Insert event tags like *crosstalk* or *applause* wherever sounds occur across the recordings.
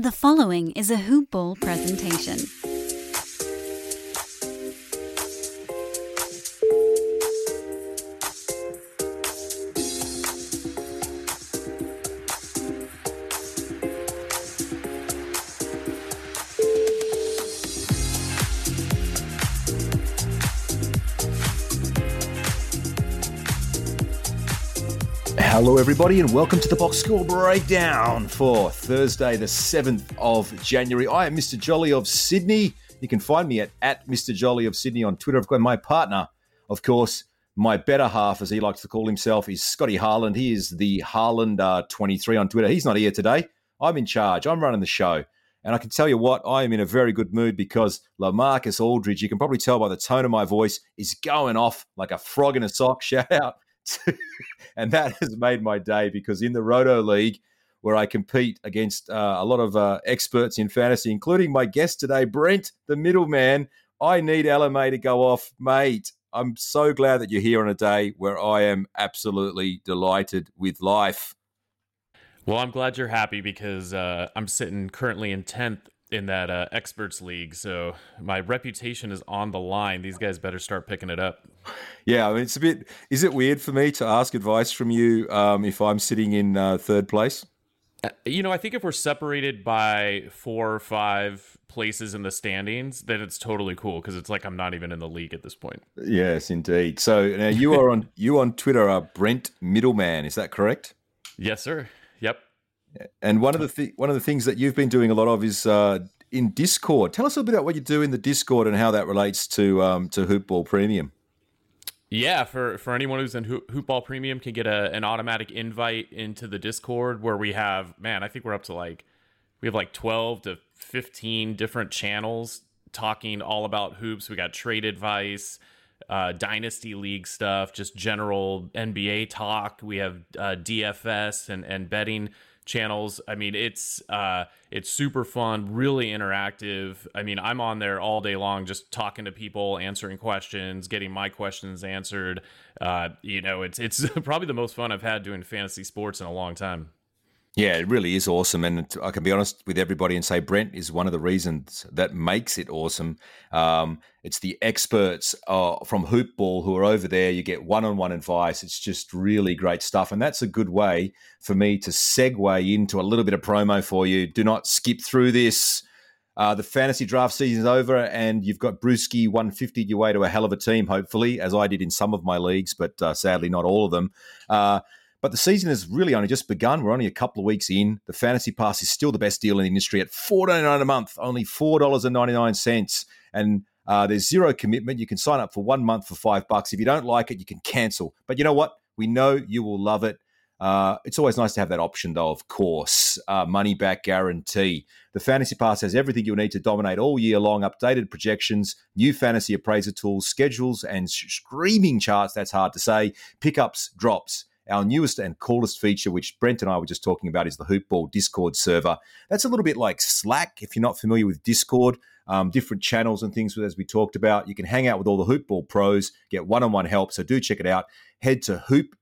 The following is a Hoop Ball presentation. Hello, everybody, and welcome to the box score breakdown for Thursday, the 7th of January. I am Mr. Jolly of Sydney. You can find me at, at Mr. Jolly of Sydney on Twitter. I've got my partner, of course, my better half, as he likes to call himself, is Scotty Harland. He is the Harlander23 uh, on Twitter. He's not here today. I'm in charge. I'm running the show. And I can tell you what, I am in a very good mood because Lamarcus Aldridge, you can probably tell by the tone of my voice, is going off like a frog in a sock. *laughs* Shout out *laughs* and that has made my day because in the Roto League, where I compete against uh, a lot of uh, experts in fantasy, including my guest today, Brent, the middleman, I need LMA to go off, mate. I'm so glad that you're here on a day where I am absolutely delighted with life. Well, I'm glad you're happy because uh, I'm sitting currently in 10th in that uh, experts league. So my reputation is on the line. These guys better start picking it up. Yeah, I mean, it's a bit. Is it weird for me to ask advice from you um, if I'm sitting in uh, third place? Uh, you know, I think if we're separated by four or five places in the standings, then it's totally cool because it's like I'm not even in the league at this point. Yes, indeed. So now you are on you on Twitter are Brent Middleman. Is that correct? Yes, sir. Yep. And one of the th- one of the things that you've been doing a lot of is uh, in Discord. Tell us a little bit about what you do in the Discord and how that relates to um, to Hoopball Premium. Yeah, for for anyone who's in Hoopball Premium can get a, an automatic invite into the Discord where we have man, I think we're up to like we have like 12 to 15 different channels talking all about hoops. We got trade advice, uh, dynasty league stuff, just general NBA talk. We have uh, DFS and and betting channels. I mean, it's uh, it's super fun, really interactive. I mean, I'm on there all day long, just talking to people, answering questions, getting my questions answered. Uh, you know, it's it's *laughs* probably the most fun I've had doing fantasy sports in a long time. Yeah, it really is awesome. And I can be honest with everybody and say Brent is one of the reasons that makes it awesome. Um, it's the experts uh, from Hoopball who are over there. You get one on one advice. It's just really great stuff. And that's a good way for me to segue into a little bit of promo for you. Do not skip through this. Uh, the fantasy draft season is over, and you've got Brewski 150 your way to a hell of a team, hopefully, as I did in some of my leagues, but uh, sadly not all of them. Uh, but the season has really only just begun. We're only a couple of weeks in. The Fantasy Pass is still the best deal in the industry at $4.99 a month, only $4.99. And uh, there's zero commitment. You can sign up for one month for five bucks. If you don't like it, you can cancel. But you know what? We know you will love it. Uh, it's always nice to have that option, though, of course. Uh, money back guarantee. The Fantasy Pass has everything you'll need to dominate all year long updated projections, new fantasy appraiser tools, schedules, and screaming charts. That's hard to say. Pickups, drops our newest and coolest feature, which Brent and I were just talking about, is the Hoopball Discord server. That's a little bit like Slack, if you're not familiar with Discord. Um, different channels and things as we talked about. You can hang out with all the Hoopball pros, get one on one help. So do check it out. Head to hoop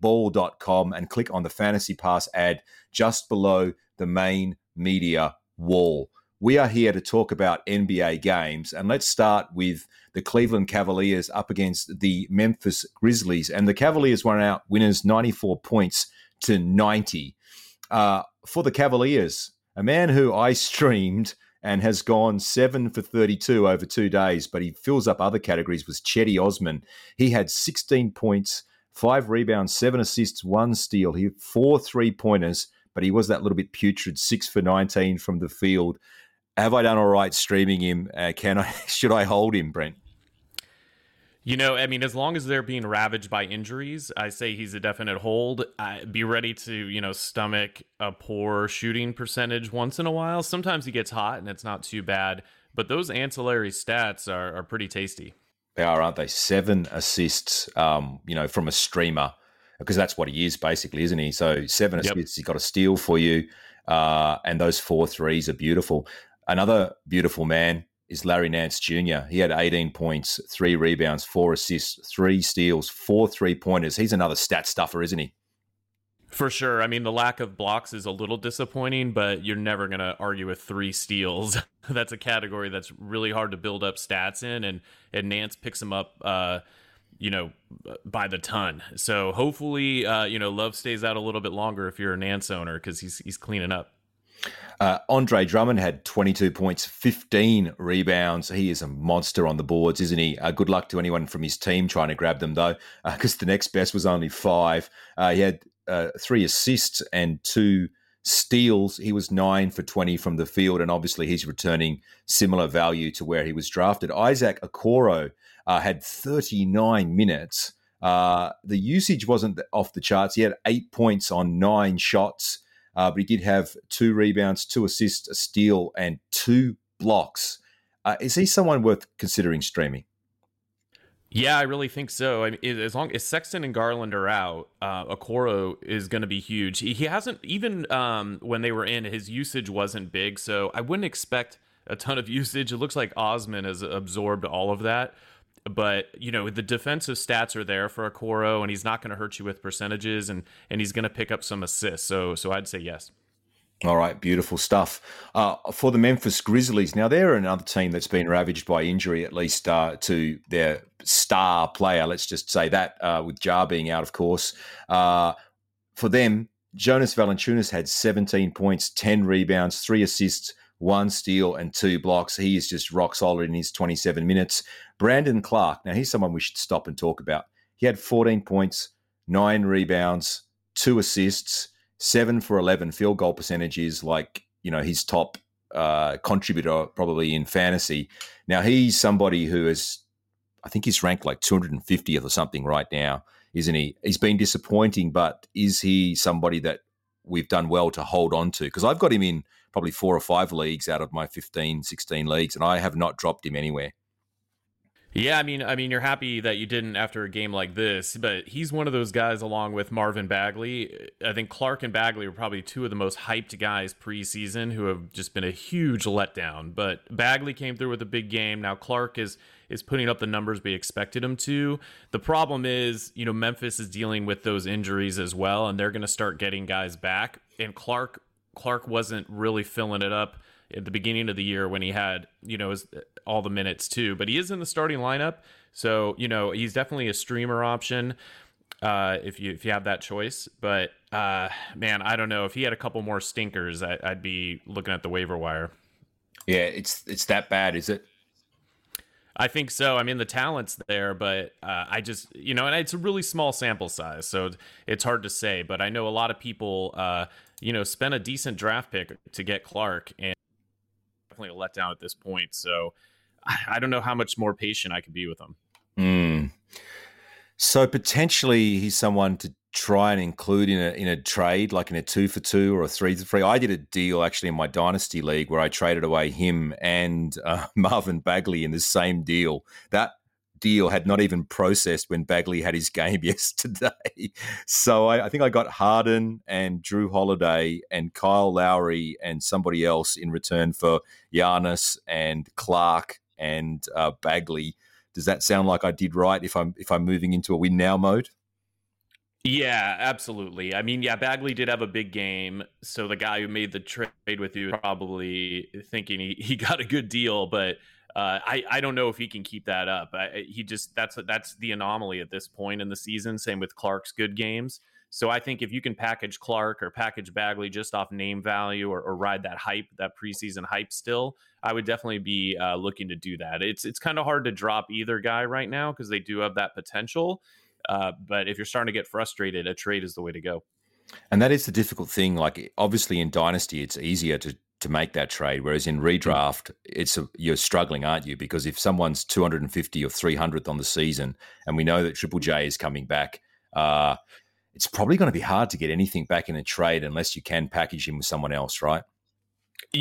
ball.com and click on the Fantasy Pass ad just below the main media wall. We are here to talk about NBA games, and let's start with the Cleveland Cavaliers up against the Memphis Grizzlies. And the Cavaliers won out winners 94 points to 90. Uh, for the Cavaliers, a man who I streamed and has gone seven for 32 over two days, but he fills up other categories, was Cedi Osman. He had 16 points, five rebounds, seven assists, one steal. He had four three pointers, but he was that little bit putrid, six for 19 from the field have I done all right streaming him? Uh, can I? *laughs* Should I hold him, Brent? You know, I mean, as long as they're being ravaged by injuries, I say he's a definite hold. I, be ready to, you know, stomach a poor shooting percentage once in a while. Sometimes he gets hot and it's not too bad, but those ancillary stats are, are pretty tasty. They are, aren't they? Seven assists, um, you know, from a streamer, because that's what he is basically, isn't he? So seven yep. assists, he's got a steal for you, uh, and those four threes are beautiful. Another beautiful man is Larry Nance Jr. He had 18 points, three rebounds, four assists, three steals, four three pointers. He's another stat stuffer, isn't he? For sure. I mean, the lack of blocks is a little disappointing, but you're never going to argue with three steals. *laughs* that's a category that's really hard to build up stats in, and and Nance picks them up. Uh, you know, by the ton. So hopefully, uh, you know, Love stays out a little bit longer if you're a Nance owner because he's he's cleaning up. Uh, Andre Drummond had 22 points, 15 rebounds. He is a monster on the boards, isn't he? Uh, good luck to anyone from his team trying to grab them, though, because uh, the next best was only five. Uh, he had uh, three assists and two steals. He was nine for 20 from the field, and obviously he's returning similar value to where he was drafted. Isaac Okoro uh, had 39 minutes. the usage wasn't off the charts. He had eight points on nine shots. Uh, but he did have two rebounds, two assists, a steal, and two blocks. Uh, is he someone worth considering streaming? Yeah, I really think so. I mean, as long as Sexton and Garland are out, uh, Okoro is going to be huge. He, he hasn't even um, when they were in, his usage wasn't big, so I wouldn't expect a ton of *laughs* usage. It looks like Osman has absorbed all of that but you know the defensive stats are there for Okoro, and he's not going to hurt you with percentages, and and he's going to pick up some assists. So so I'd say yes. All right, beautiful stuff. Uh, for the Memphis Grizzlies, now they're another team that's been ravaged by injury, at least uh, to their star player. Let's just say that, uh, with Ja being out, of course. Uh, for them, Jonas Valanciunas had 17 points, 10 rebounds, three assists, one steal, and two blocks. He is just rock solid in his 27 minutes. Brandon Clarke, now he's someone we should stop and talk about. He had 14 points, nine rebounds, two assists, seven for 11 field goal percentage is like, you know, his top uh, contributor probably in fantasy. Now he's somebody who is, I think he's ranked like 250th or something right now, isn't he? He's been disappointing, but is he somebody that we've done well to hold on to? Because I've got him in probably four or five leagues out of my 15, 16 leagues, and I have not dropped him anywhere. Yeah, I mean, I mean, you're happy that you didn't after a game like this, but he's one of those guys, along with Marvin Bagley. I think Clarke and Bagley were probably two of the most hyped guys preseason who have just been a huge letdown. But Bagley came through with a big game. Now Clarke is is putting up the numbers we expected him to. The problem is, you know, Memphis is dealing with those injuries as well, and they're going to start getting guys back. And Clarke Clarke wasn't really filling it up at the beginning of the year when he had you know his, all the minutes too. But he is in the starting lineup, so you know he's definitely a streamer option uh, if you if you have that choice. But uh, man, I don't know if he had a couple more stinkers, I, I'd be looking at the waiver wire. Yeah, it's it's that bad, is it? I think so. I mean, the talent's there, but uh, I just, you know, and it's a really small sample size, so it's hard to say. But I know a lot of people, uh, you know, spent a decent draft pick to get Clarke, and definitely a letdown at this point. So I don't know how much more patient I could be with him. Mm. So potentially he's someone to try and include in a in a trade, like in a two for two or a three for three. I did a deal actually in my dynasty league where I traded away him and uh, *laughs* Marvin Bagley in the same deal. That deal had not even processed when Bagley had his game *laughs* yesterday. So I, I, think I got Harden and Jrue Holiday and Kyle Lowry and somebody else in return for Giannis and Clarke and uh, Bagley. Does that sound like I did right if I'm if I'm moving into a win now mode? Yeah, absolutely. I mean, yeah, Bagley did have a big game, so the guy who made the trade with you probably thinking he, *laughs* he got a good deal, but uh, I I don't know if he can keep that up. I, he just that's that's the anomaly at this point in the season. Same with Clarke's good games. So I think if you can package Clarke or package Bagley just off name value or, or ride that hype, that preseason hype still, I would definitely be uh, looking to do that. It's it's kind of hard to drop either guy right now because they do have that potential. Uh, but if you're starting to get frustrated, a trade is the way to go. And that is the difficult thing. Like obviously in Dynasty, it's easier to to make that trade. Whereas in redraft, it's a, you're struggling, aren't you? Because if someone's 250 or 300th on the season, and we know that Triple J is coming back, uh, it's probably going to be hard to get anything back in a trade unless you can package him with someone else, right?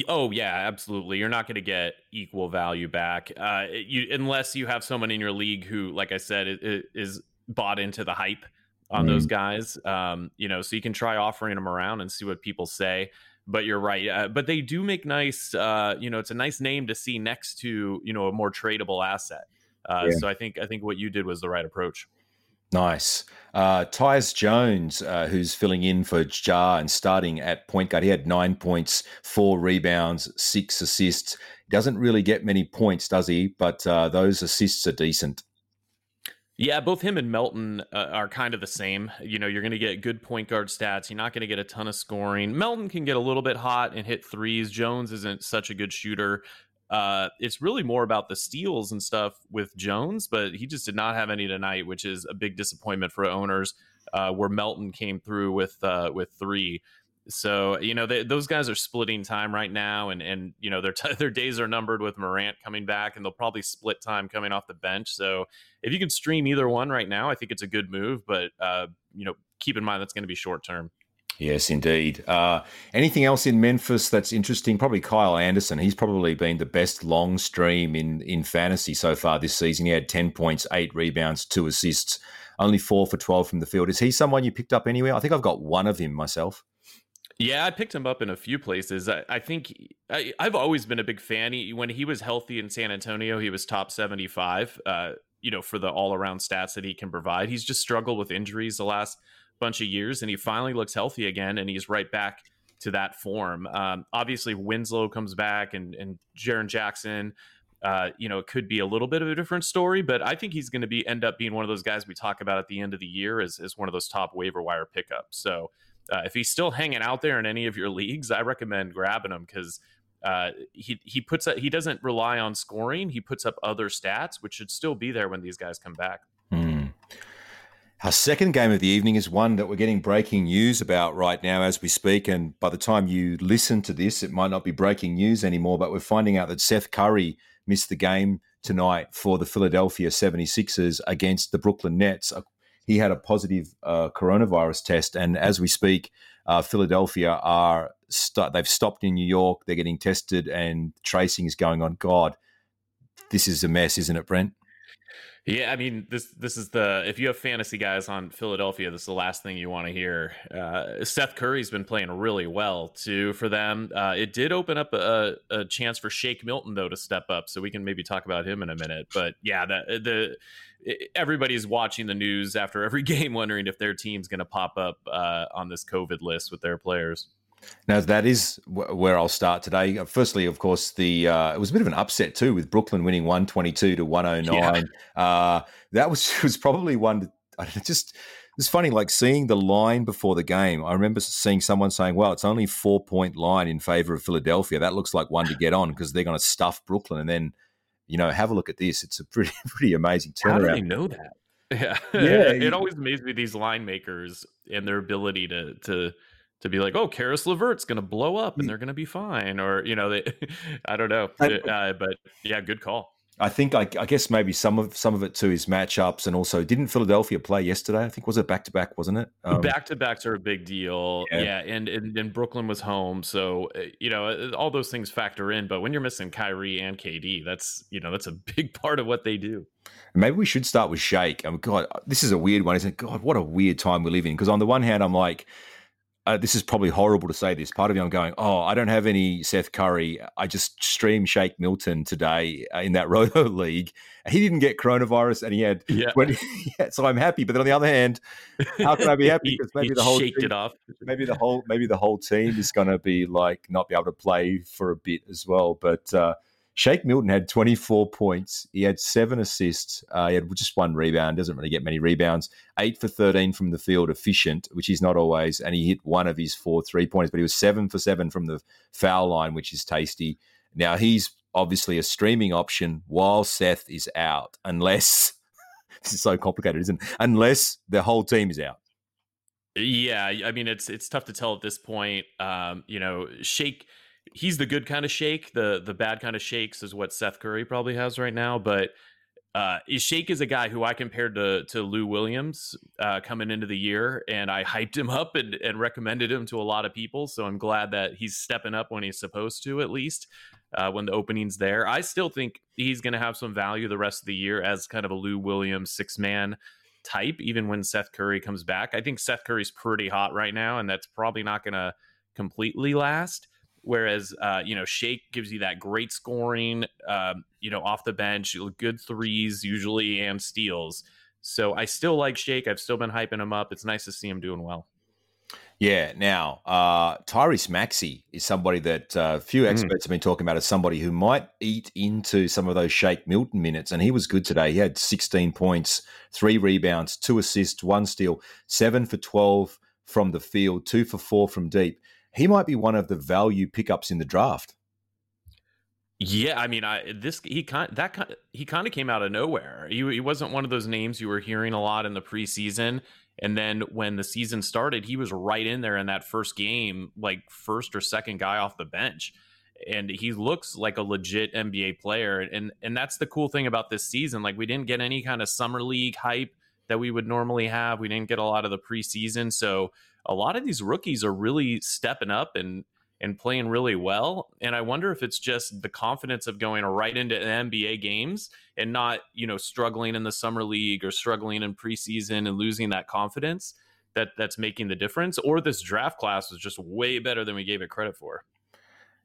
Oh yeah, absolutely. You're not going to get equal value back, uh, you, unless you have someone in your league who, like I said, is, is bought into the hype on mm. those guys. Um, you know, so you can try offering them around and see what people say. But you're right. Uh, but they do make nice. Uh, you know, it's a nice name to see next to you know a more tradable asset. Uh, yeah. So I think I think what you did was the right approach. Nice. Uh, Tyus Jones, uh, who's filling in for Ja and starting at point guard, he had nine points, four rebounds, six assists. Doesn't really get many points, does he? But uh, those assists are decent. Yeah, both him and Melton uh, are kind of the same. You know, you're going to get good point guard stats. You're not going to get a ton of scoring. Melton can get a little bit hot and hit threes. Jones isn't such a good shooter. Uh, it's really more about the steals and stuff with Jones, but he just did not have any tonight, which is a big disappointment for owners. Uh, where Melton came through with uh, with three. So you know they, those guys are splitting time right now, and and you know their t- *laughs* their days are numbered with Morant coming back, and they'll probably split time coming off the bench. So if you can stream either one right now, I think it's a good move. But uh, you know keep in mind that's going to be short term. Yes, indeed. Uh, anything else in Memphis that's interesting? Probably Kyle Anderson. He's probably been the best long stream in in fantasy so far this season. He had ten points, eight rebounds, two assists, only four for twelve from the field. Is he someone you picked up anywhere? I think I've got one of him myself. Yeah, I picked him up in a few places. I, I think I, have always been a big fan. He, when he was healthy in San Antonio, he was top 75, uh, you know, for the all around stats that he can provide. He's just struggled with injuries the last bunch of years and he finally looks healthy again and he's right back to that form. Um, obviously, Winslow comes back and, and Jaren Jackson. Uh, you know, it could be a little bit of a different story, but I think he's going to be end up being one of those guys we talk about at the end of the year as, as one of those top waiver wire pickups. So uh, if he's still hanging out there in any of your leagues, I recommend grabbing him because uh, he he puts he doesn't rely on scoring. He puts up other stats, which should still be there when these guys come back. Hmm. Our second game of the evening is one that we're getting breaking news about right now as we speak. And by the time you listen to this, it might not be breaking news anymore, but we're finding out that Seth Curry missed the game tonight for the Philadelphia 76ers against the Brooklyn Nets he had a positive uh, coronavirus test, and as we speak, uh, Philadelphia are st- they've stopped in New York. They're getting tested, and tracing is going on. God, this is a mess, isn't it, Brent? Yeah, I mean this this is the if you have fantasy guys on Philadelphia, this is the last thing you want to hear. Uh, Seth Curry's been playing really well too for them. Uh, it did open up a, a, chance for Shake Milton though to step up, so we can maybe talk about him in a minute. But yeah, the the everybody's watching the news after every *laughs* game, wondering if their team's going to pop up uh, on this COVID list with their players. Now that is where I'll start today. Uh, firstly, of course, the uh, it was a bit of an upset too, with Brooklyn winning one twenty two to one oh nine. Uh, that was *laughs* was probably one. I just it's funny, like seeing the line before the game. I remember seeing someone saying, "Well, it's only four point line in favor of Philadelphia. That looks like one to get on because they're going to stuff Brooklyn." And then, you know, have a look at this. It's a pretty *laughs* pretty amazing turnaround. How do they know that? Yeah, *laughs* yeah. it always amazes me these line makers and their ability to to to be like, oh, Caris LeVert's going to blow up and they're going to be fine, or you know, they, *laughs* I don't know, uh, but yeah, good call. I think I, I, guess maybe some of some of it too is matchups, and also didn't Philadelphia play yesterday? I think was it back to back, wasn't it? Um, back to backs are a big deal, yeah. yeah and, and, and Brooklyn was home, so uh, you know uh, all those things factor in. But when you're missing Kyrie and KD, that's you know that's a *laughs* big part of what they do. Maybe we should start with Shake. I mean, God, this is a weird one, isn't it? God, what a weird time we live in. Because on the one hand, I'm like uh, this is probably horrible to say this. Part of me, I'm going, oh, I don't have any Seth Curry. I just streamed Shake Milton today uh, in that *laughs* Roto League. He didn't get coronavirus, and he had. Yeah. *laughs* 20, *laughs* yeah. So I'm happy. But then on the other hand, how can I be happy? Because maybe the whole team, it off. maybe the whole maybe the whole team is going to be like not be able to play for a bit as well. But uh, Shake Milton had 24 points. He had seven assists. Uh, he had just one rebound. Doesn't really get many rebounds. Eight for 13 from the field, efficient, which he's not always. And he hit one of his four three pointers, but he was seven for seven from the foul line, which is tasty. Now he's obviously a streaming option while Seth is out, unless *laughs* this is so complicated, isn't it? Unless the whole team is out. Yeah, I mean it's it's tough to tell at this point. Um, you know, Shake he's the good kind of shake. The the bad kind of shakes is what Seth Curry probably has right now. But uh, Shake is a guy who I compared to to Lou Williams uh, coming into the year, and I hyped him up and, and recommended him to a lot of people. So I'm glad that he's stepping up when he's supposed to, at least uh, when the opening's there. I still think he's going to have some value the rest of the year as kind of a Lou Williams six man type, even when Seth Curry comes back. I think Seth Curry's pretty hot right now, and that's probably not going to completely last. Whereas, uh, you know, Shake gives you that great scoring, um, you know, off the bench, good threes usually and steals. So I still like Shake. I've still been hyping him up. It's nice to see him doing well. Yeah. Now, uh, Tyrese Maxey is somebody that uh, few hmm. experts mm. have been talking about as somebody who might eat into some of those Shake Milton minutes. And he was good today. He had 16 points, three rebounds, two assists, one steal, seven for 12 from the field, two for four from deep he might be one of the value pickups in the draft. Yeah, I mean, I this he kind that kind he kind of came out of nowhere. He, he wasn't one of those names you were hearing a lot in the preseason, and then when the season started, he was right in there in that first game, like first or second guy off the bench, and he looks like a legit NBA player. And and that's the cool thing about this season. Like we didn't get any kind of summer league hype that we would normally have. We didn't get a lot of the preseason, so a lot of these rookies are really stepping up and and playing really well. And I wonder if it's just the confidence of going right into NBA games and not, you know, struggling in the summer league or struggling in preseason and losing that confidence that that's making the difference. Or this draft class was just way better than we gave it credit for.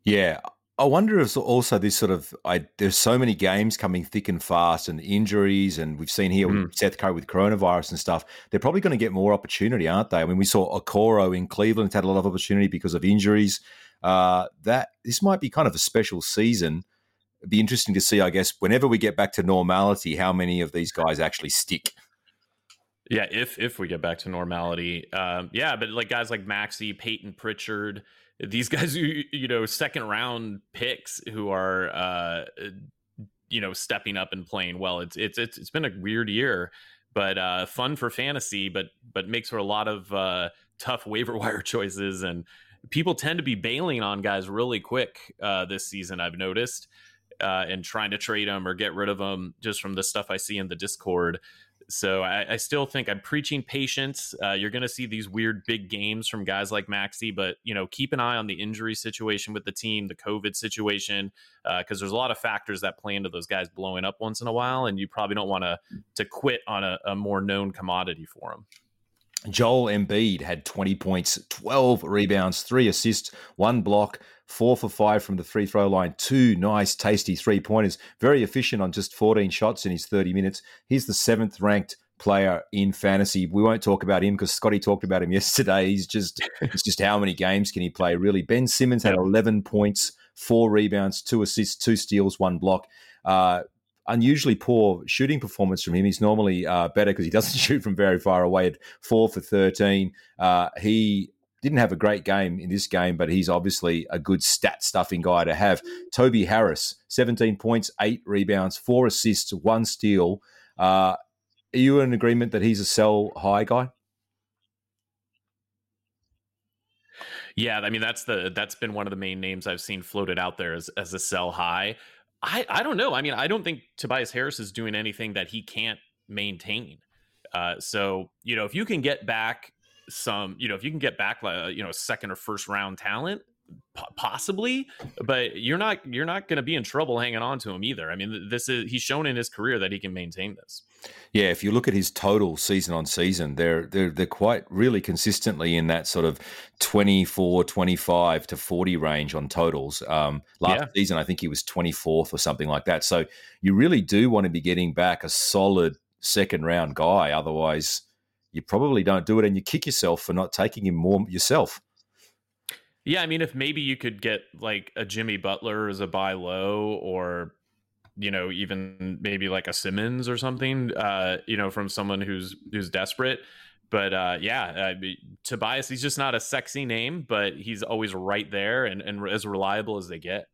Yeah, I wonder if also this sort of I, there's so many games coming thick and fast and injuries, and we've seen here mm. with Seth Curry with coronavirus and stuff. They're probably going to get more opportunity, aren't they? I mean, we saw Okoro in Cleveland had a lot of opportunity because of injuries. Uh, that this might be kind of a special season. It'd be interesting to see, I guess, whenever we get back to normality, how many of these guys actually stick. Yeah, if if we get back to normality, um, yeah, but like guys like Maxey, Payton Pritchard these *laughs* guys you know second round picks who are uh you know stepping up and playing well it's it's it's, it's been a weird year but uh fun for fantasy but but makes for a lot of uh tough waiver *laughs* wire choices and people tend to be bailing on guys really quick uh this season i've noticed uh, and trying to trade them or get rid of them just from the stuff I see in the Discord. So I, I still think I'm preaching patience. Uh, you're going to see these weird big games from guys like Maxey, but you know, keep an eye on the injury situation with the team, the COVID situation, because uh, there's a lot of factors that play into those guys blowing up once in a while, and you probably don't want to to quit on a, a more known commodity for them. Joel Embiid had 20 points, 12 rebounds, three assists, one block, four for five from the free throw line, two nice, tasty three pointers. Very efficient on just 14 shots in his 30 minutes. He's the seventh ranked player in fantasy. We won't talk about him because Scotty talked about him *laughs* yesterday. He's just it's just how many games can he play really? Ben Simmons had 11 points, four rebounds, two assists, two steals, one block. Uh, unusually poor shooting performance from him. He's normally uh, better because he doesn't *laughs* shoot from very far away. At four for 13, uh, he didn't have a great game in this game, but he's obviously a good stat stuffing guy to have. Toby Harris, 17 points, eight rebounds, four assists, one steal. Uh, are you in agreement that he's a sell high guy? Yeah, I mean that's the that's been one of the main names I've seen floated out there as, as a sell high. I I don't know. I mean, I don't think Tobias Harris is doing anything that he can't maintain. Uh, so you know, if you can get back some, you know, if you can get back, uh, you know, second or first round talent, possibly, but you're not you're not going to be in trouble hanging on to him either. I mean, this is he's shown in his career that he can maintain this. Yeah, if you look at his total season on season, they're they're they're quite really consistently in that sort of 24, 25 to 40 range on totals. Um, last yeah. season I think he was 24th or something like that. So you really do want to be getting back a solid second round guy otherwise you probably don't do it and you kick yourself for not taking him more yourself. Yeah, I mean, if maybe you could get like a Jimmy Butler as a buy low, or you know, even maybe like a Simmons or something, uh, you know, from someone who's who's desperate. But uh, yeah, Tobias, he's just not a sexy name, but he's always right there and, and as reliable as they get.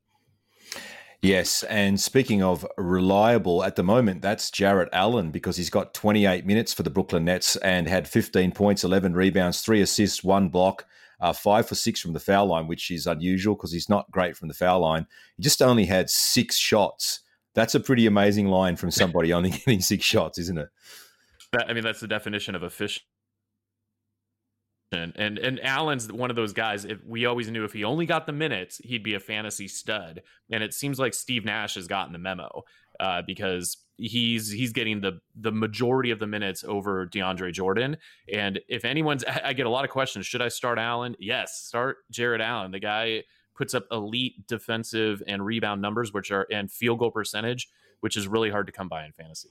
Yes, and speaking of reliable, at the moment that's Jarrett Allen because he's got 28 minutes for the Brooklyn Nets and had 15 points, 11 rebounds, three assists, one block. uh, five for six from the foul line, which is unusual because he's not great from the foul line. He just only had six shots. That's a pretty amazing line from somebody only *laughs* getting six shots, isn't it? That, I mean, that's the definition of efficient. And and Allen's one of those guys. If we always knew if he only got the minutes, he'd be a fantasy stud. And it seems like Steve Nash has gotten the memo uh, because he's he's getting the the majority of the minutes over DeAndre Jordan. And if anyone's, *laughs* I get a lot of questions. Should I start Allen? Yes, start Jarrett Allen. The guy puts up elite defensive and rebound numbers, which are and field goal percentage, which is really hard to come by in fantasy.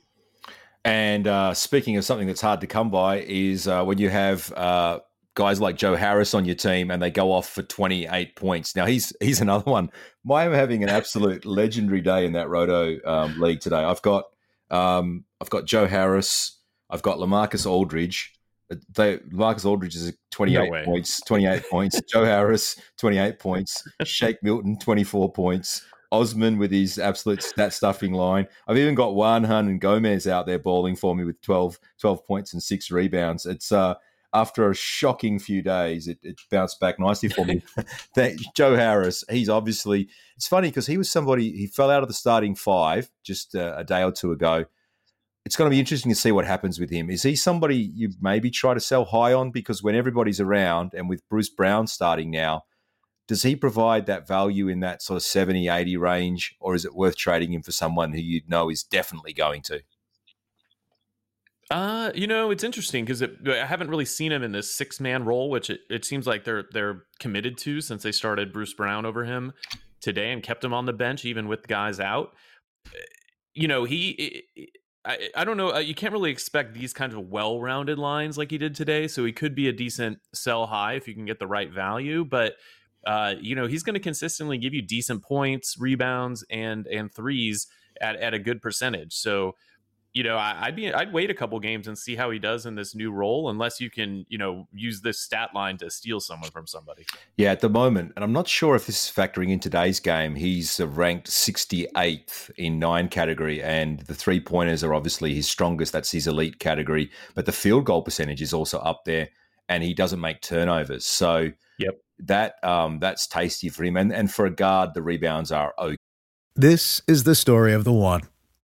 And uh, speaking of something that's hard to come by, is uh, when you have uh, guys like Joe Harris on your team and they go off for 28 points. Now he's he's another one. I am having an absolute *laughs* legendary day in that Roto um, league today. I've got um, I've got Joe Harris. I've got Lamarcus Aldridge. They, Lamarcus Aldridge is 28 no points. 28 *laughs* points. Joe Harris 28 points. Shake Milton 24 points. Osman with his absolute stat stuffing line. I've even got Juan Hernangomez out there balling for me with 12, 12 points and six rebounds. It's uh, after a shocking few days, it, it bounced back nicely for me. *laughs* Joe Harris, he's obviously, it's funny because he was somebody, he fell out of the starting five just uh, a day or two ago. It's going to be interesting to see what happens with him. Is he somebody you maybe try to sell high on? Because when everybody's around and with Bruce Brown starting now, does he provide that value in that sort of 70, 80 range? Or is it worth trading him for someone who you know is definitely going to? Uh, you know, it's interesting because I haven't really seen him in this six man role, which it, it seems like they're they're committed to since they started Bruce Brown over him today and kept him on the bench even with guys out. You know, he. I, I don't know. Uh, you can't really expect these kinds of well-rounded lines like he did today. So he could be a decent sell high if you can get the right value. But uh, you know, he's going to consistently give you decent points, rebounds, and and threes at at a good percentage. So you know, I, would be I'd wait a couple games and see how he does in this new role, unless you can, you know, use this stat line to steal someone from somebody. Yeah, at the moment, and I'm not sure if this is factoring in today's game. He's ranked 68th in nine category, and the three pointers are obviously his strongest. That's his elite category, but the field goal percentage is also up there, and he doesn't make turnovers. So, yep, that um, that's tasty for him, and and for a guard, the rebounds are okay. This is the story of the one.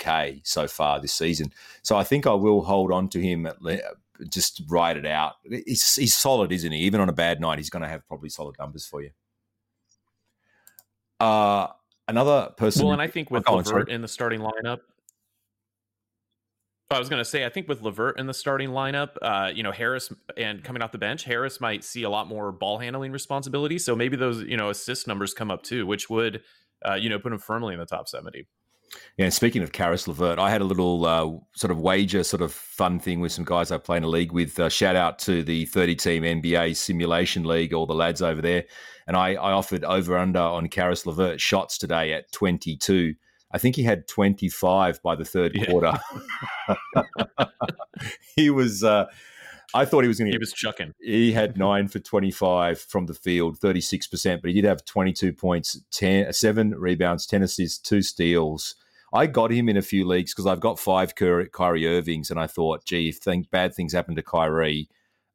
K so far this season. So I think I will hold on to him, just ride it out. He's, he's solid, isn't he? Even on a bad night, he's going to have probably solid numbers for you. Uh, another person. Well, and I think with oh, LeVert in the starting lineup, I was going to say, I think with LeVert in the starting lineup, uh, you know, Harris and coming off the bench, Harris might see a lot more ball handling responsibility. So maybe those, you know, assist numbers come up too, which would, uh, you know, put him firmly in the top 70. Yeah, and speaking of Caris LeVert, I had a little uh, sort of wager, sort of fun thing with some guys I play in a league with. Uh, shout out to the 30 team NBA simulation league, all the lads over there. And I, I offered over under on Caris LeVert shots today at 22. I think he had 25 by the third yeah. quarter. *laughs* *laughs* he was. Uh, I thought he was going to. He was chucking. He had nine for twenty-five from the field, thirty-six percent, but he did have twenty-two points, 10, seven rebounds, ten assists, two steals. I got him in a few leagues because I've got five Kyrie Irvings, and I thought, gee, if think bad things happen to Kyrie,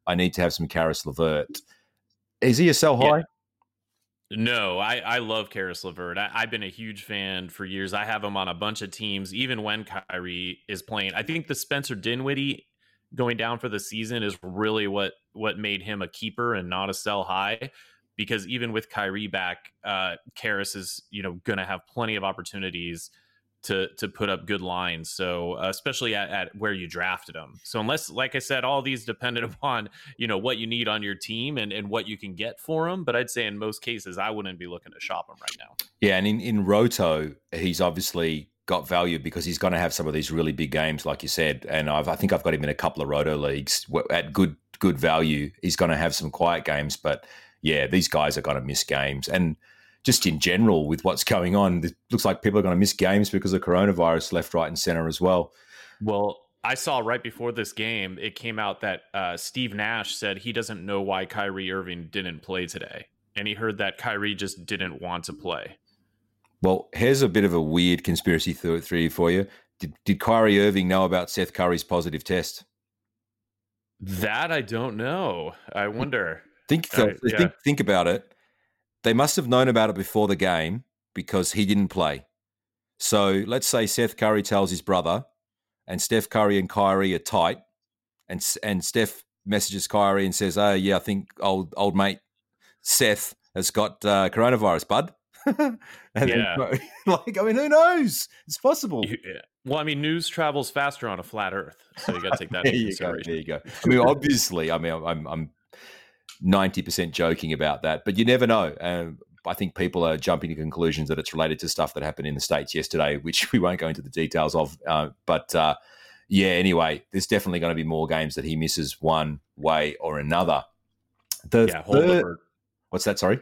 I need to have some Caris LeVert. Is he a sell high? Yeah. No, I, I love Caris LeVert. I, have been a huge fan for years. I have him on a bunch of teams, even when Kyrie is playing. I think the Spencer Dinwiddie going down for the season is really what what made him a keeper and not a sell high. Because even with Kyrie back, uh, Caris is you know going to have plenty of opportunities to to put up good lines. So uh, especially at, at, where you drafted them. So unless, like I said, all these dependent *laughs* upon you know what you need on your team and and what you can get for them. But I'd say in most cases, I wouldn't be looking to shop them right now. Yeah, and in in Roto, he's obviously got value because he's going to have some of these really big games, like you said. And I've, I think I've got him in a couple of roto leagues at good good value. He's going to have some quiet games, but yeah, these guys are going to miss games. And just in general with what's going on. It looks like people are going to miss games because of coronavirus left, right, and center as well. Well, I saw right before this game, it came out that uh, Steve Nash said he doesn't know why Kyrie Irving didn't play today. And he heard that Kyrie just didn't want to play. Well, here's a bit of a weird conspiracy theory for you. Did, did Kyrie Irving know about Seth Curry's positive test? That I don't know. I wonder. think, uh, yeah. think think about it. They must have known about it before the game because he didn't play. So let's say Seth Curry tells his brother, and Steph Curry and Kyrie are tight, and and Steph messages Kyrie and says, "Oh yeah, I think old old mate Seth has got uh, coronavirus, bud." *laughs* and yeah. Then, *laughs* like I mean, who knows? It's possible. Yeah. Well, I mean, news travels faster on a flat Earth, so you got to take that *laughs* into consideration. Go, there you go. I mean, obviously, I mean, I'm I'm ninety percent joking about that, but you never know. Um, I think people are jumping to conclusions that it's related to stuff that happened in the states yesterday, which we won't go into the details of. Uh, but uh, yeah, anyway, there's definitely going to be more games that he misses one way or another. The yeah, third, what's that? Sorry.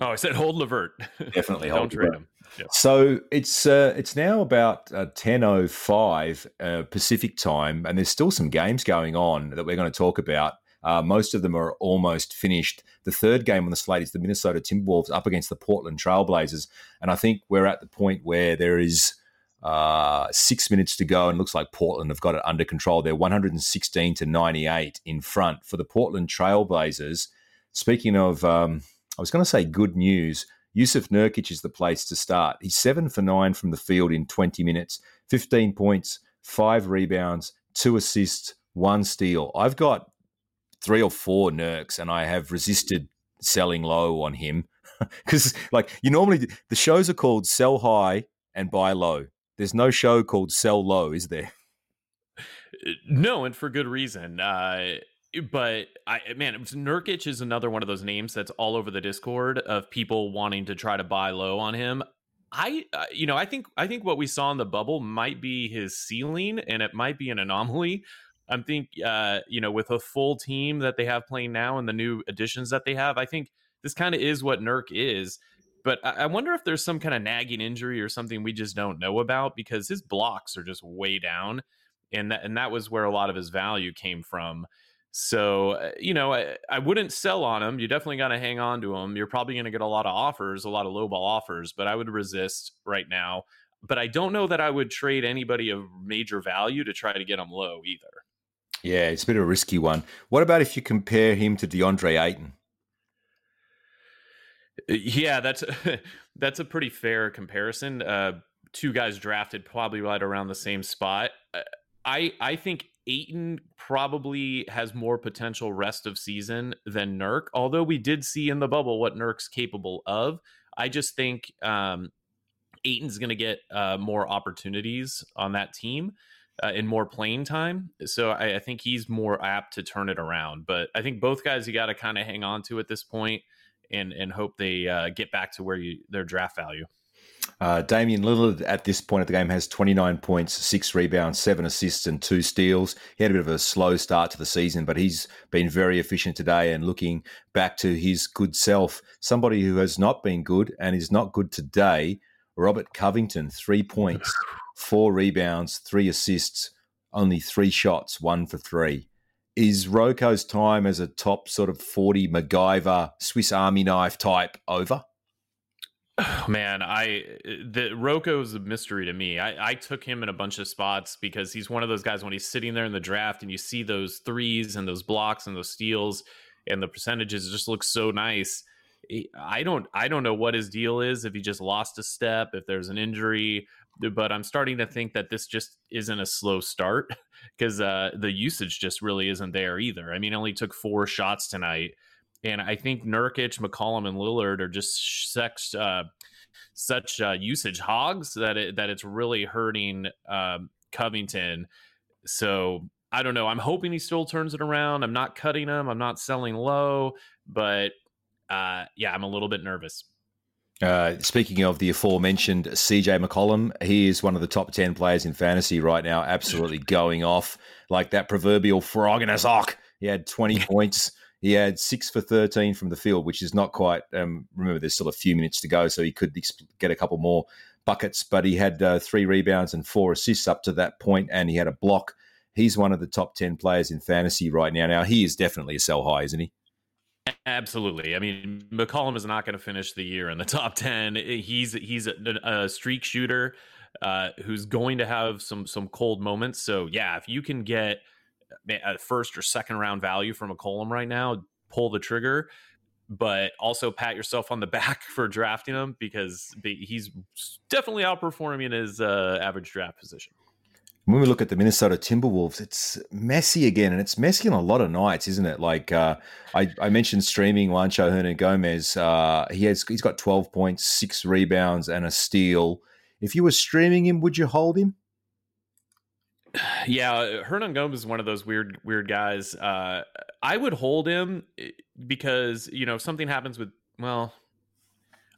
Oh, I said hold Levert. Definitely *laughs* hold. Trade him. Yep. So it's uh, it's now about uh, ten oh five uh, Pacific time, and there's still some games going on that we're going to talk about. Uh, most of them are almost finished. The third game on the slate is the Minnesota Timberwolves up against the Portland Trailblazers, and I think we're at the point where there is uh, six minutes to go, and looks like Portland have got it under control. They're 116 to 98 in front for the Portland Trailblazers. Speaking of, um, I was going to say good news. Jusuf Nurkic is the place to start. He's seven for nine from the field in 20 minutes, 15 points, five rebounds, two assists, one steal. I've got three or four Nurks, and I have resisted selling low on him *laughs* because, like, you normally the shows are called sell high and buy low. There's no show called sell low, is there? No, and for good reason. Uh, but I man, Nurkic is another one of those names that's all over the Discord of people wanting to try to buy low on him. I, uh, you know, I think I think what we saw in the bubble might be his ceiling, and it might be an anomaly. I'm think, uh, you know, with a full team that they have playing now and the new additions that they have, I think this kind of is what Nurk is. But I, I wonder if there's some kind of nagging injury or something we just don't know about because his blocks are just way down, and that and that was where a lot of his value came from. So, uh, you know, I, I, wouldn't sell on him. You definitely got to hang on to him. You're probably going to get a lot of offers, a lot of lowball offers, but I would resist right now. But I don't know that I would trade anybody of major value to try to get him low either. Yeah, it's a bit of a risky one. What about if you compare him to DeAndre Ayton? Uh, yeah, that's *laughs* that's a pretty fair comparison. Uh, two guys drafted probably right around the same spot. I I think Ayton probably has more potential rest of season than Nurk. Although we did see in the bubble what Nurk's capable of, I just think um, Ayton's going to get uh, more opportunities on that team uh, in more playing time. So I, I, think he's more apt to turn it around. But I think both guys you got to kind of hang on to at this point and and hope they uh, get back to where you their draft value. Uh, Damian Lillard at this point of the game has 29 points, six rebounds, seven assists, and two steals. He had a bit of a slow start to the season, but he's been very efficient today and looking back to his good self. Somebody who has not been good and is not good today, Robert Covington, three points, *sighs* four rebounds, three assists, only three shots, one for three. Is Roko's time as a top sort of 40 MacGyver, Swiss Army knife type over? Oh, *sighs* man, I the Roko is a mystery to me. I, I took him in a bunch of spots because he's one of those guys when he's sitting there in the draft and you see those threes and those blocks and those steals and the percentages just look so nice. I don't I don't know what his deal is if he just lost a step, if there's an injury, but I'm starting to think that this just isn't a slow start *laughs* because uh, the usage just really isn't there either. I mean, only took four shots tonight, and I think Nurkic, McCollum, and Lillard are just such uh, such uh, usage hogs that it, that it's really hurting um, Covington. So I don't know. I'm hoping he still turns it around. I'm not cutting him. I'm not selling low, but uh, yeah, I'm a little bit nervous. Uh, speaking of the aforementioned CJ McCollum, he is one of the top 10 players in fantasy right now, absolutely going off like that proverbial frog in a sock. He had 20 *laughs* points He had six for 13 from the field, which is not quite. Um, remember, there's still a few minutes to go, so he could get a couple more buckets, but he had uh, three rebounds and four assists up to that point, and he had a block. He's one of the top 10 players in fantasy right now. Now, he is definitely a sell high, isn't he? Absolutely. I mean, McCollum is not going to finish the year in the *laughs* top 10. He's he's a, a streak shooter uh, who's going to have some some cold moments. So, yeah, if you can get a first or second round value from McCollum right now, pull the trigger but also pat yourself on the *laughs* back for drafting him because he's definitely outperforming his uh, average draft position. When we look at the Minnesota Timberwolves, it's messy again, and it's messy on a lot of nights, isn't it? Like uh, I, I, mentioned streaming Juancho Hernangomez. Uh, he has he's got twelve points, six rebounds, and a steal. If you were streaming him, would you hold him? Yeah, Hernangomez is one of those weird, weird guys. Uh, I would hold him eh, because you know if something happens with well,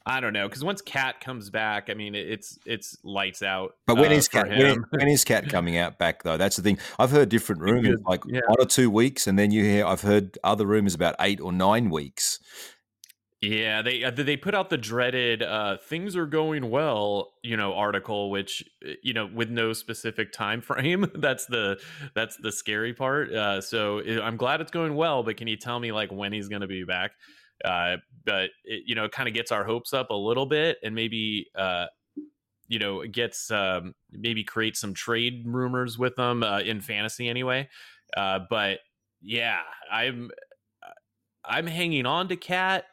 I don't know because once Cat comes back, I mean it's it's lights out. But when uh, is Cat when, when is Cat coming out back though? That's the thing. I've heard different rumors like yeah. one or two weeks, and then you hear I've heard other rumors about eight or nine weeks. Yeah, they uh, they put out the dreaded uh, "things are going well" you know article, which uh, you know with no specific time *laughs* frame. that's the that's the scary part. Uh, so I'm glad it's going well, but can you tell me like when he's going to be back? Uh, but it, you know, it kind of gets our hopes up a little bit, and maybe uh, you know gets um, maybe create some trade rumors with them in fantasy anyway. but yeah, I'm I'm hanging on to Cat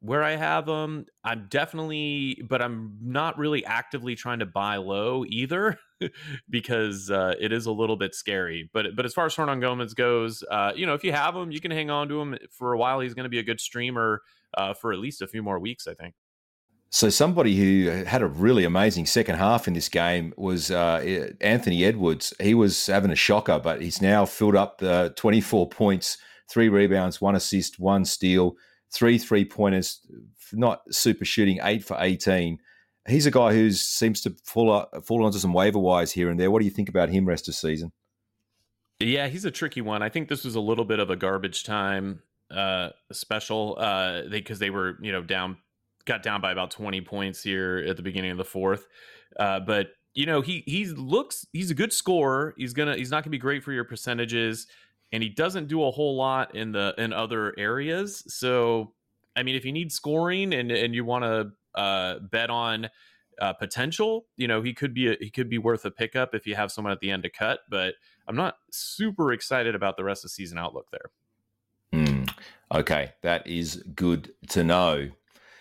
where I have them, I'm definitely, but I'm not really actively trying to buy low either *laughs* because uh, it is a little bit scary. But but as far as Hernangomez goes, uh, you know, if you have him, you can hang on to him for a while. He's going to be a good streamer uh, for at least a few more weeks, I think. So somebody who had a really amazing second half in this game was uh, Anthony Edwards. He was having a shocker, but he's now filled up the 24 points, three rebounds, one assist, one steal three three pointers, not super shooting, eight for 18. He's a guy who seems to fall, up, fall onto some waiver wires here and there. What do you think about him rest of season? Yeah, he's a tricky one. I think this was a little bit of a garbage time uh, special uh, because they, they, were, you know, down, got down by about 20 points here at the beginning of the fourth. Uh, but you know, he he looks he's a good scorer. He's gonna he's not gonna be great for your percentages and he doesn't do a whole lot in the in other areas. So, I mean, if you need scoring and and you want to uh, bet on uh, potential, you know, he could be a, he could be worth a pickup if you have someone at the end to cut. But I'm not super excited about the rest of the season outlook there. Mm, okay, that is good to know.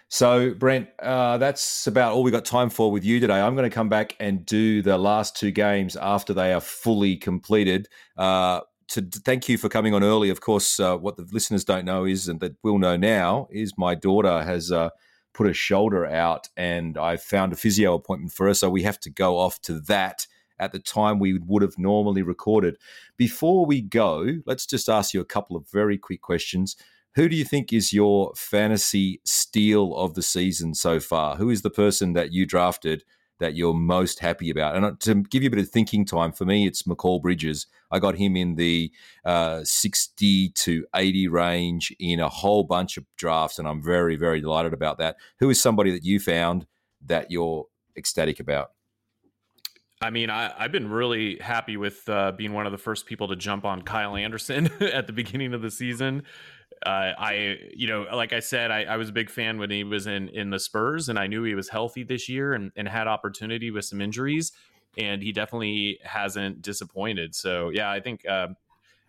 So, Brent, uh, that's about all we got time for with you today. I'm going to come back and do the last two games after they are fully completed. Uh, to thank you for coming on early. Of course, uh, what the listeners don't know is, and that will know now, is my daughter has uh, put a shoulder out, and I found a physio appointment for her, so we have to go off to that at the time we would have normally recorded. Before we go, let's just ask you a couple of very quick questions. Who do you think is your fantasy steal of the season so far? Who is the person that you drafted that you're most happy about? And uh, to give you a bit of thinking time, for me, it's Mikal Bridges. I got him in the uh, 60 to 80 range in a whole bunch of drafts, and I'm very, very delighted about that. Who is somebody that you found that you're ecstatic about? I mean, I, have been really happy with uh, being one of the first people to jump on Kyle Anderson *laughs* at the beginning of the season uh, I, you know, like I said, I, I, was a big fan when he was in in the Spurs, and I knew he was healthy this year and, and had opportunity with some injuries, and he definitely hasn't disappointed. So yeah, I think uh,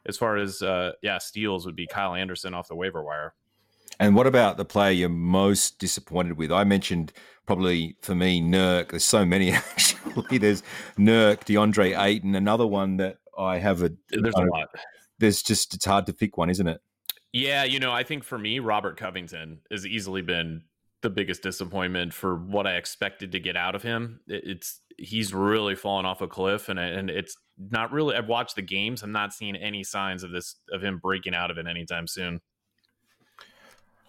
as far as uh, yeah steals would be Kyle Anderson off the waiver wire. And what about the player you're most disappointed with? I mentioned probably for me Nurk. There's so many *laughs* actually. There's Nurk, DeAndre Ayton, another one that I have a. There's a lot. There's just it's hard to pick one, isn't it? Yeah, you know, I think for me, Robert Covington has easily been the biggest disappointment for what I expected to get out of him. It's he's really fallen off a cliff, and and it's not really. I've watched the games. I'm not seeing any signs of this of him breaking out of it anytime soon.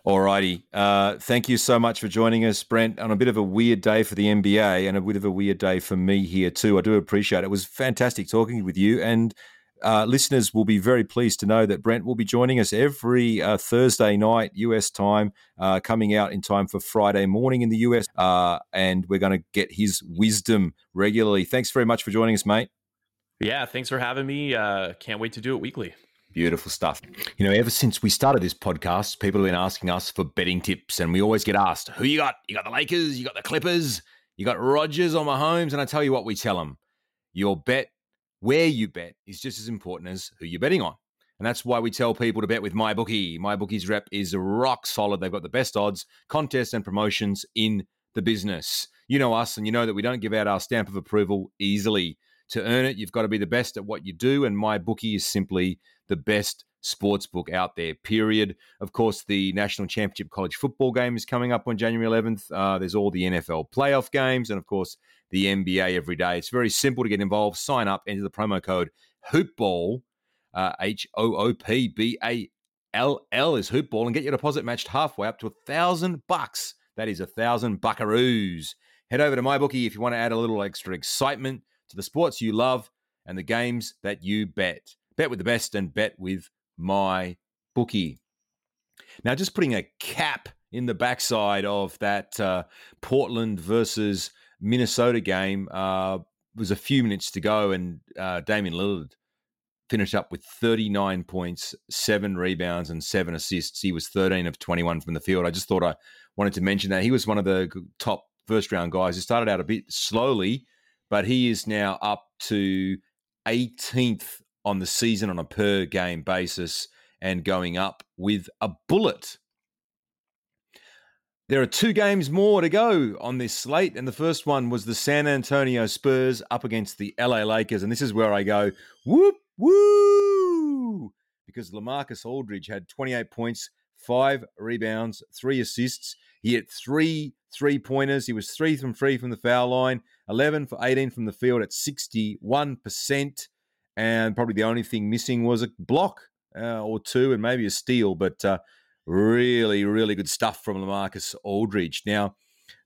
All righty. Uh, thank you so much for joining us, Brent, on a bit of a weird day for the NBA and a bit of a weird day for me here, too. I do appreciate it. It was fantastic talking with you. And uh, listeners will be very pleased to know that Brent will be joining us every uh, Thursday night, US time, uh, coming out in time for Friday morning in the US. Uh, and we're going to get his wisdom regularly. Thanks very much for joining us, mate. Yeah, thanks for having me. Uh, can't wait to do it weekly. Beautiful stuff. You know, ever since we started this podcast, people have been asking us for betting tips, and we always get asked, "Who you got? You got the Lakers? You got the Clippers? You got Rodgers or Mahomes?" And I tell you what, we tell them: your bet where you bet is just as important as who you're betting on. And that's why we tell people to bet with MyBookie. MyBookie's rep is rock solid. They've got the best odds, contests, and promotions in the business. You know us, and you know that we don't give out our stamp of approval easily. To earn it, you've got to be the best at what you do, and MyBookie is simply the best sports book out there, period. Of course, the National Championship College Football game is coming up on January 11th. Uh, there's all the NFL playoff games, and of course, the NBA every day. It's very simple to get involved. Sign up, enter the promo code HoopBall, uh, H O O P B A L L is HoopBall, and get your deposit matched halfway up to a thousand bucks. That is a thousand buckaroos. Head over to MyBookie if you want to add a little extra excitement to the sports you love and the games that you bet. Bet with the best and bet with my bookie. Now, just putting a cap in the backside of that uh, Portland versus Minnesota game uh, was a few minutes to go, and uh, Damian Lillard finished up with 39 points, seven rebounds, and seven assists. He was 13 of 21 from the field. I just thought I wanted to mention that he was one of the top first round guys. He started out a bit slowly, but he is now up to 18th on the season on a per game basis and going up with a bullet. There are two games more to go on this slate, and the first one was the San Antonio Spurs up against the LA Lakers, and this is where I go whoop woo because Lamarcus Aldridge had 28 points, five rebounds, three assists. He hit three three pointers. He was three from three from the foul line, 11 for 18 from the field at 61%. And probably the only thing missing was a block uh, or two and maybe a steal. But uh, Really, really good stuff from Lamarcus Aldridge. Now,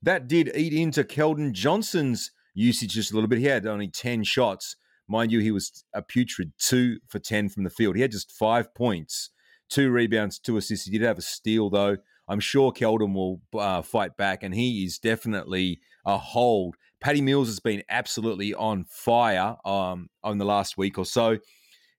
that did eat into Keldon Johnson's usage just a little bit. He had only 10 shots. Mind you, he was a putrid two for 10 from the field. He had just five points, two rebounds, two assists. He did have a steal, though. I'm sure Keldon will uh, fight back, and he is definitely a hold. Patty Mills has been absolutely on fire um, on the last week or so.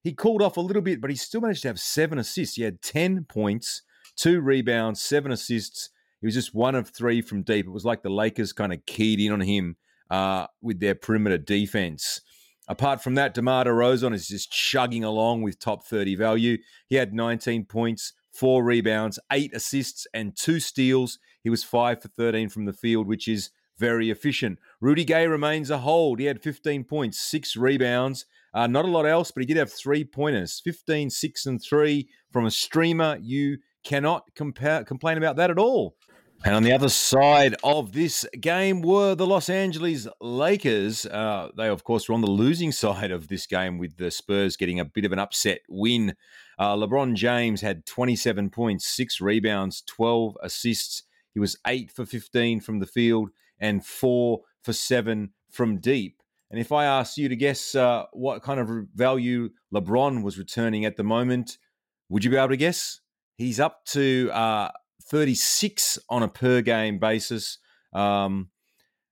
He cooled off a little bit, but he still managed to have seven assists. He had 10 points, two rebounds, seven assists. He was just one of three from deep. It was like the Lakers kind of keyed in on him uh, with their perimeter defense. Apart from that, DeMar DeRozan is just chugging along with top 30 value. He had 19 points, four rebounds, eight assists, and two steals. He was five for 13 from the field, which is very efficient. Rudy Gay remains a hold. He had 15 points, six rebounds. Uh, not a lot else, but he did have three pointers 15, 6, and 3 from a streamer you cannot compare, complain about that at all. And on the other side of this game were the Los Angeles Lakers. Uh, they, of course, were on the losing *laughs* side of this game with the Spurs getting a bit of an upset win. Uh, LeBron James had 27 points, six rebounds, 12 assists. He was eight for 15 from the field and four for seven from deep. And if I asked you to guess uh, what kind of value LeBron was returning at the moment, would you be able to guess? He's up to uh, 36 on a per game basis. Um,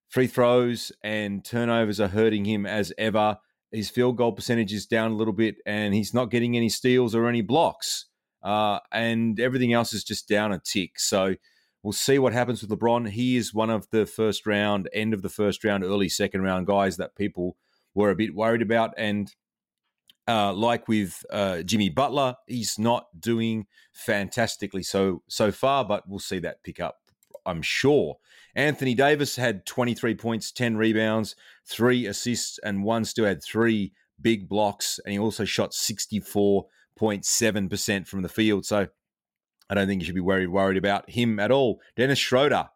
free throws and turnovers are hurting him as ever. His field goal percentage is down a little bit, and he's not getting any steals or any blocks. Uh, and everything else is just down a tick. So we'll see what happens with LeBron. He is one of the first round, end of the first round, early second round guys that people were a bit worried about. And uh, like with uh, Jimmy Butler, he's not doing fantastically so so far, but we'll see that pick up. I'm sure. Anthony Davis had 23 points, 10 rebounds, three assists, and one still had three big blocks, and he also shot 64.7% from the field. So I don't think you should be worried worried about him at all. Dennis Schroeder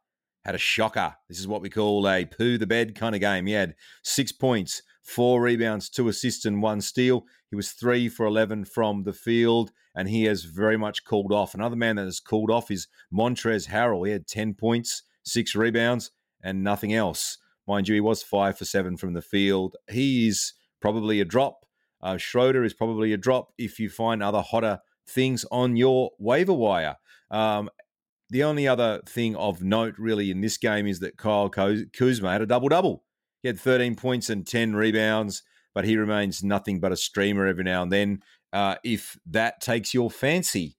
had a shocker. This is what we call a poo the bed kind of game. He had six points, four rebounds, two assists, and one steal. He was three for 11 from the field, and he has very much cooled off. Another man that has cooled off is Montrezl Harrell. He had 10 points, six rebounds, and nothing else. Mind you, he was five for seven from the field. He is probably a drop. Uh, Schroeder is probably a drop if you find other hotter things on your waiver wire. Um, the only other thing of note, really, in this game is that Kyle Kuzma had a double double. He had 13 points and 10 rebounds, but he remains nothing but a streamer every now and then. Uh, if that takes your fancy.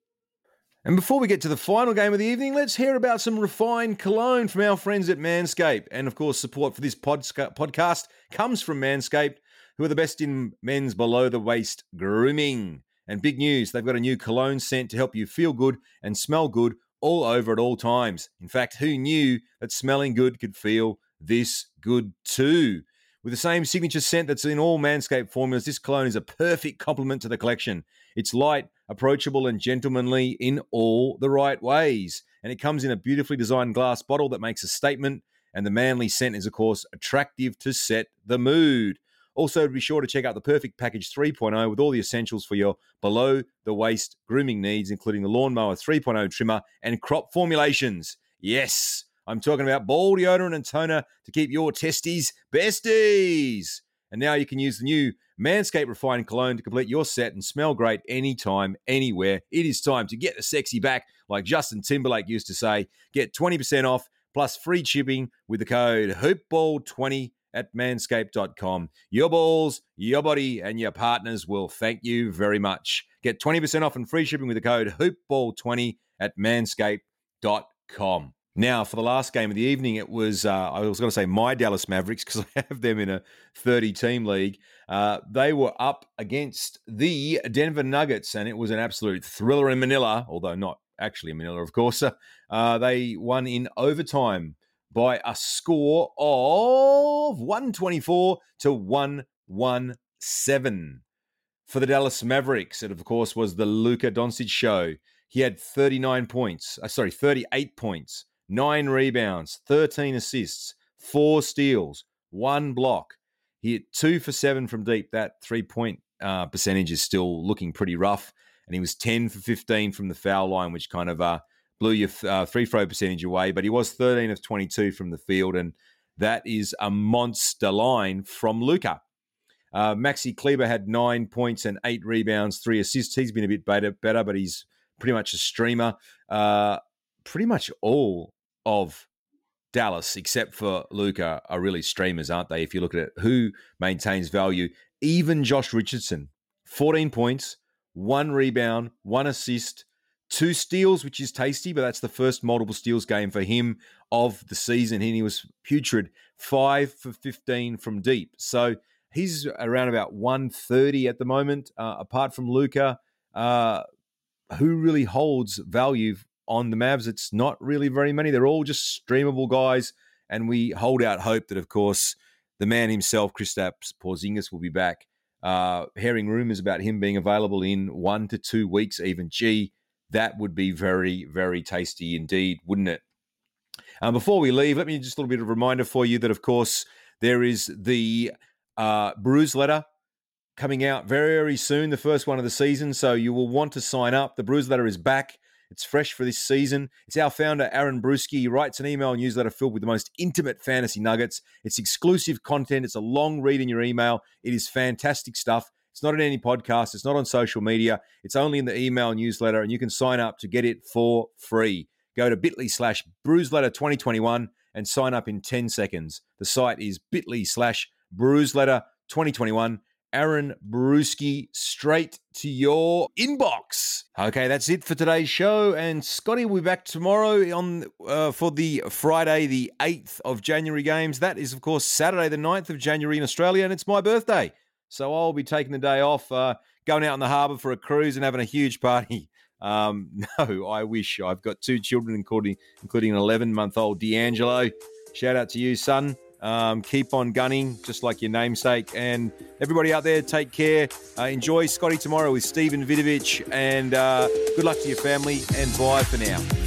And before we get to the final game of the evening, let's hear about some refined cologne from our friends at Manscaped. And of course, support for this podcast comes from Manscaped, who are the best in men's below the waist grooming. And big news, they've got a new cologne scent to help you feel good and smell good all over at all times. In fact, who knew that smelling good could feel this good too? With the same signature scent that's in all Manscaped formulas, this cologne is a perfect complement to the collection. It's light, approachable, and gentlemanly in all the right ways. And it comes in a beautifully designed glass bottle that makes a statement. And the manly scent is, of course, attractive to set the mood. Also, be sure to check out the Perfect Package 3.0 with all the essentials for your below the waist grooming needs, including the Lawnmower 3.0 trimmer and crop formulations. Yes, I'm talking about ball deodorant and toner to keep your testes besties. And now you can use the new Manscaped Refined Cologne to complete your set and smell great anytime, anywhere. It is time to get the sexy back, like Justin Timberlake used to say. Get 20% off plus free shipping with the code HoopBall20 at manscaped.com. Your balls, your body, and your partners will thank you very much. Get 20% off and free shipping with the code HoopBall20 at manscaped.com. Now, for the last game of the evening, it was, uh, I was going to say my Dallas Mavericks because *laughs* I have them in a 30 team league. Uh, they were up against the Denver Nuggets, and it was an absolute thriller in Manila, although not actually in Manila, of course. *laughs* Uh, they won in overtime by a score of 124 to 117. For the Dallas Mavericks, it of course was the Luka Doncic show. He had 39 points, uh, sorry, 38 points, nine rebounds, 13 assists, four steals, one block. He hit two for seven from deep. That three point uh, percentage is still looking pretty rough. And he was 10 for 15 from the foul line, which kind of uh, blew your uh, free throw percentage away, but he was 13 of 22 from the field, and that is a monster line from Luka. Uh, Maxi Kleber had nine points and eight rebounds, three assists. He's been a bit better, better but he's pretty much a streamer. Uh, pretty much all of Dallas, except for Luka, are really streamers, aren't they? If you look at it, who maintains value? Even Josh Richardson, 14 points, one rebound, one assist, two steals, which is tasty, but that's the first multiple steals game for him of the season. And he was putrid, five for 15 from deep. So he's around about 130 at the moment. Uh, apart from Luka, uh, who really holds value on the Mavs? It's not really very many. They're all just streamable guys. And we hold out hope that, of course, the man himself, Kristaps Porzingis, will be back. Uh, hearing rumors about him being available in one to two weeks, even. Gee, that would be very, very tasty indeed, wouldn't it? Um, before we leave, let me just a little bit of reminder for you that, of course, there is the uh, Brews letter coming out very, very soon, the first one of the season. So you will want to sign up. The Brews letter is back. It's fresh for this season. It's our founder, Aaron Bruski. He writes an email newsletter filled with the most intimate fantasy nuggets. It's exclusive content. It's a long read in your email. It is fantastic stuff. It's not in any podcast. It's not on social media. It's only in the email newsletter, and you can sign up to get it for free. Go to bit.ly slash bruiseletter 2021 and sign up in 10 seconds. The site is bit.ly slash bruiseletter 2021. Aaron Bruski, straight to your inbox. Okay, that's it for today's show. And Scotty will be back tomorrow on uh, for the Friday, the 8th of January games. That is, of course, Saturday, the 9th of January in Australia, and it's my birthday. So I'll be taking the day off, uh, going out in the harbour for a cruise and having a huge party. *laughs* Um, *laughs* no, I wish. I've got two children, including including an 11 month old D'Angelo. Shout out to you, son. Um, keep on gunning, just like your namesake. And everybody out there, take care. Uh, enjoy Scotty tomorrow with Stephen Vidovich. And uh, good luck to your family. And bye for now.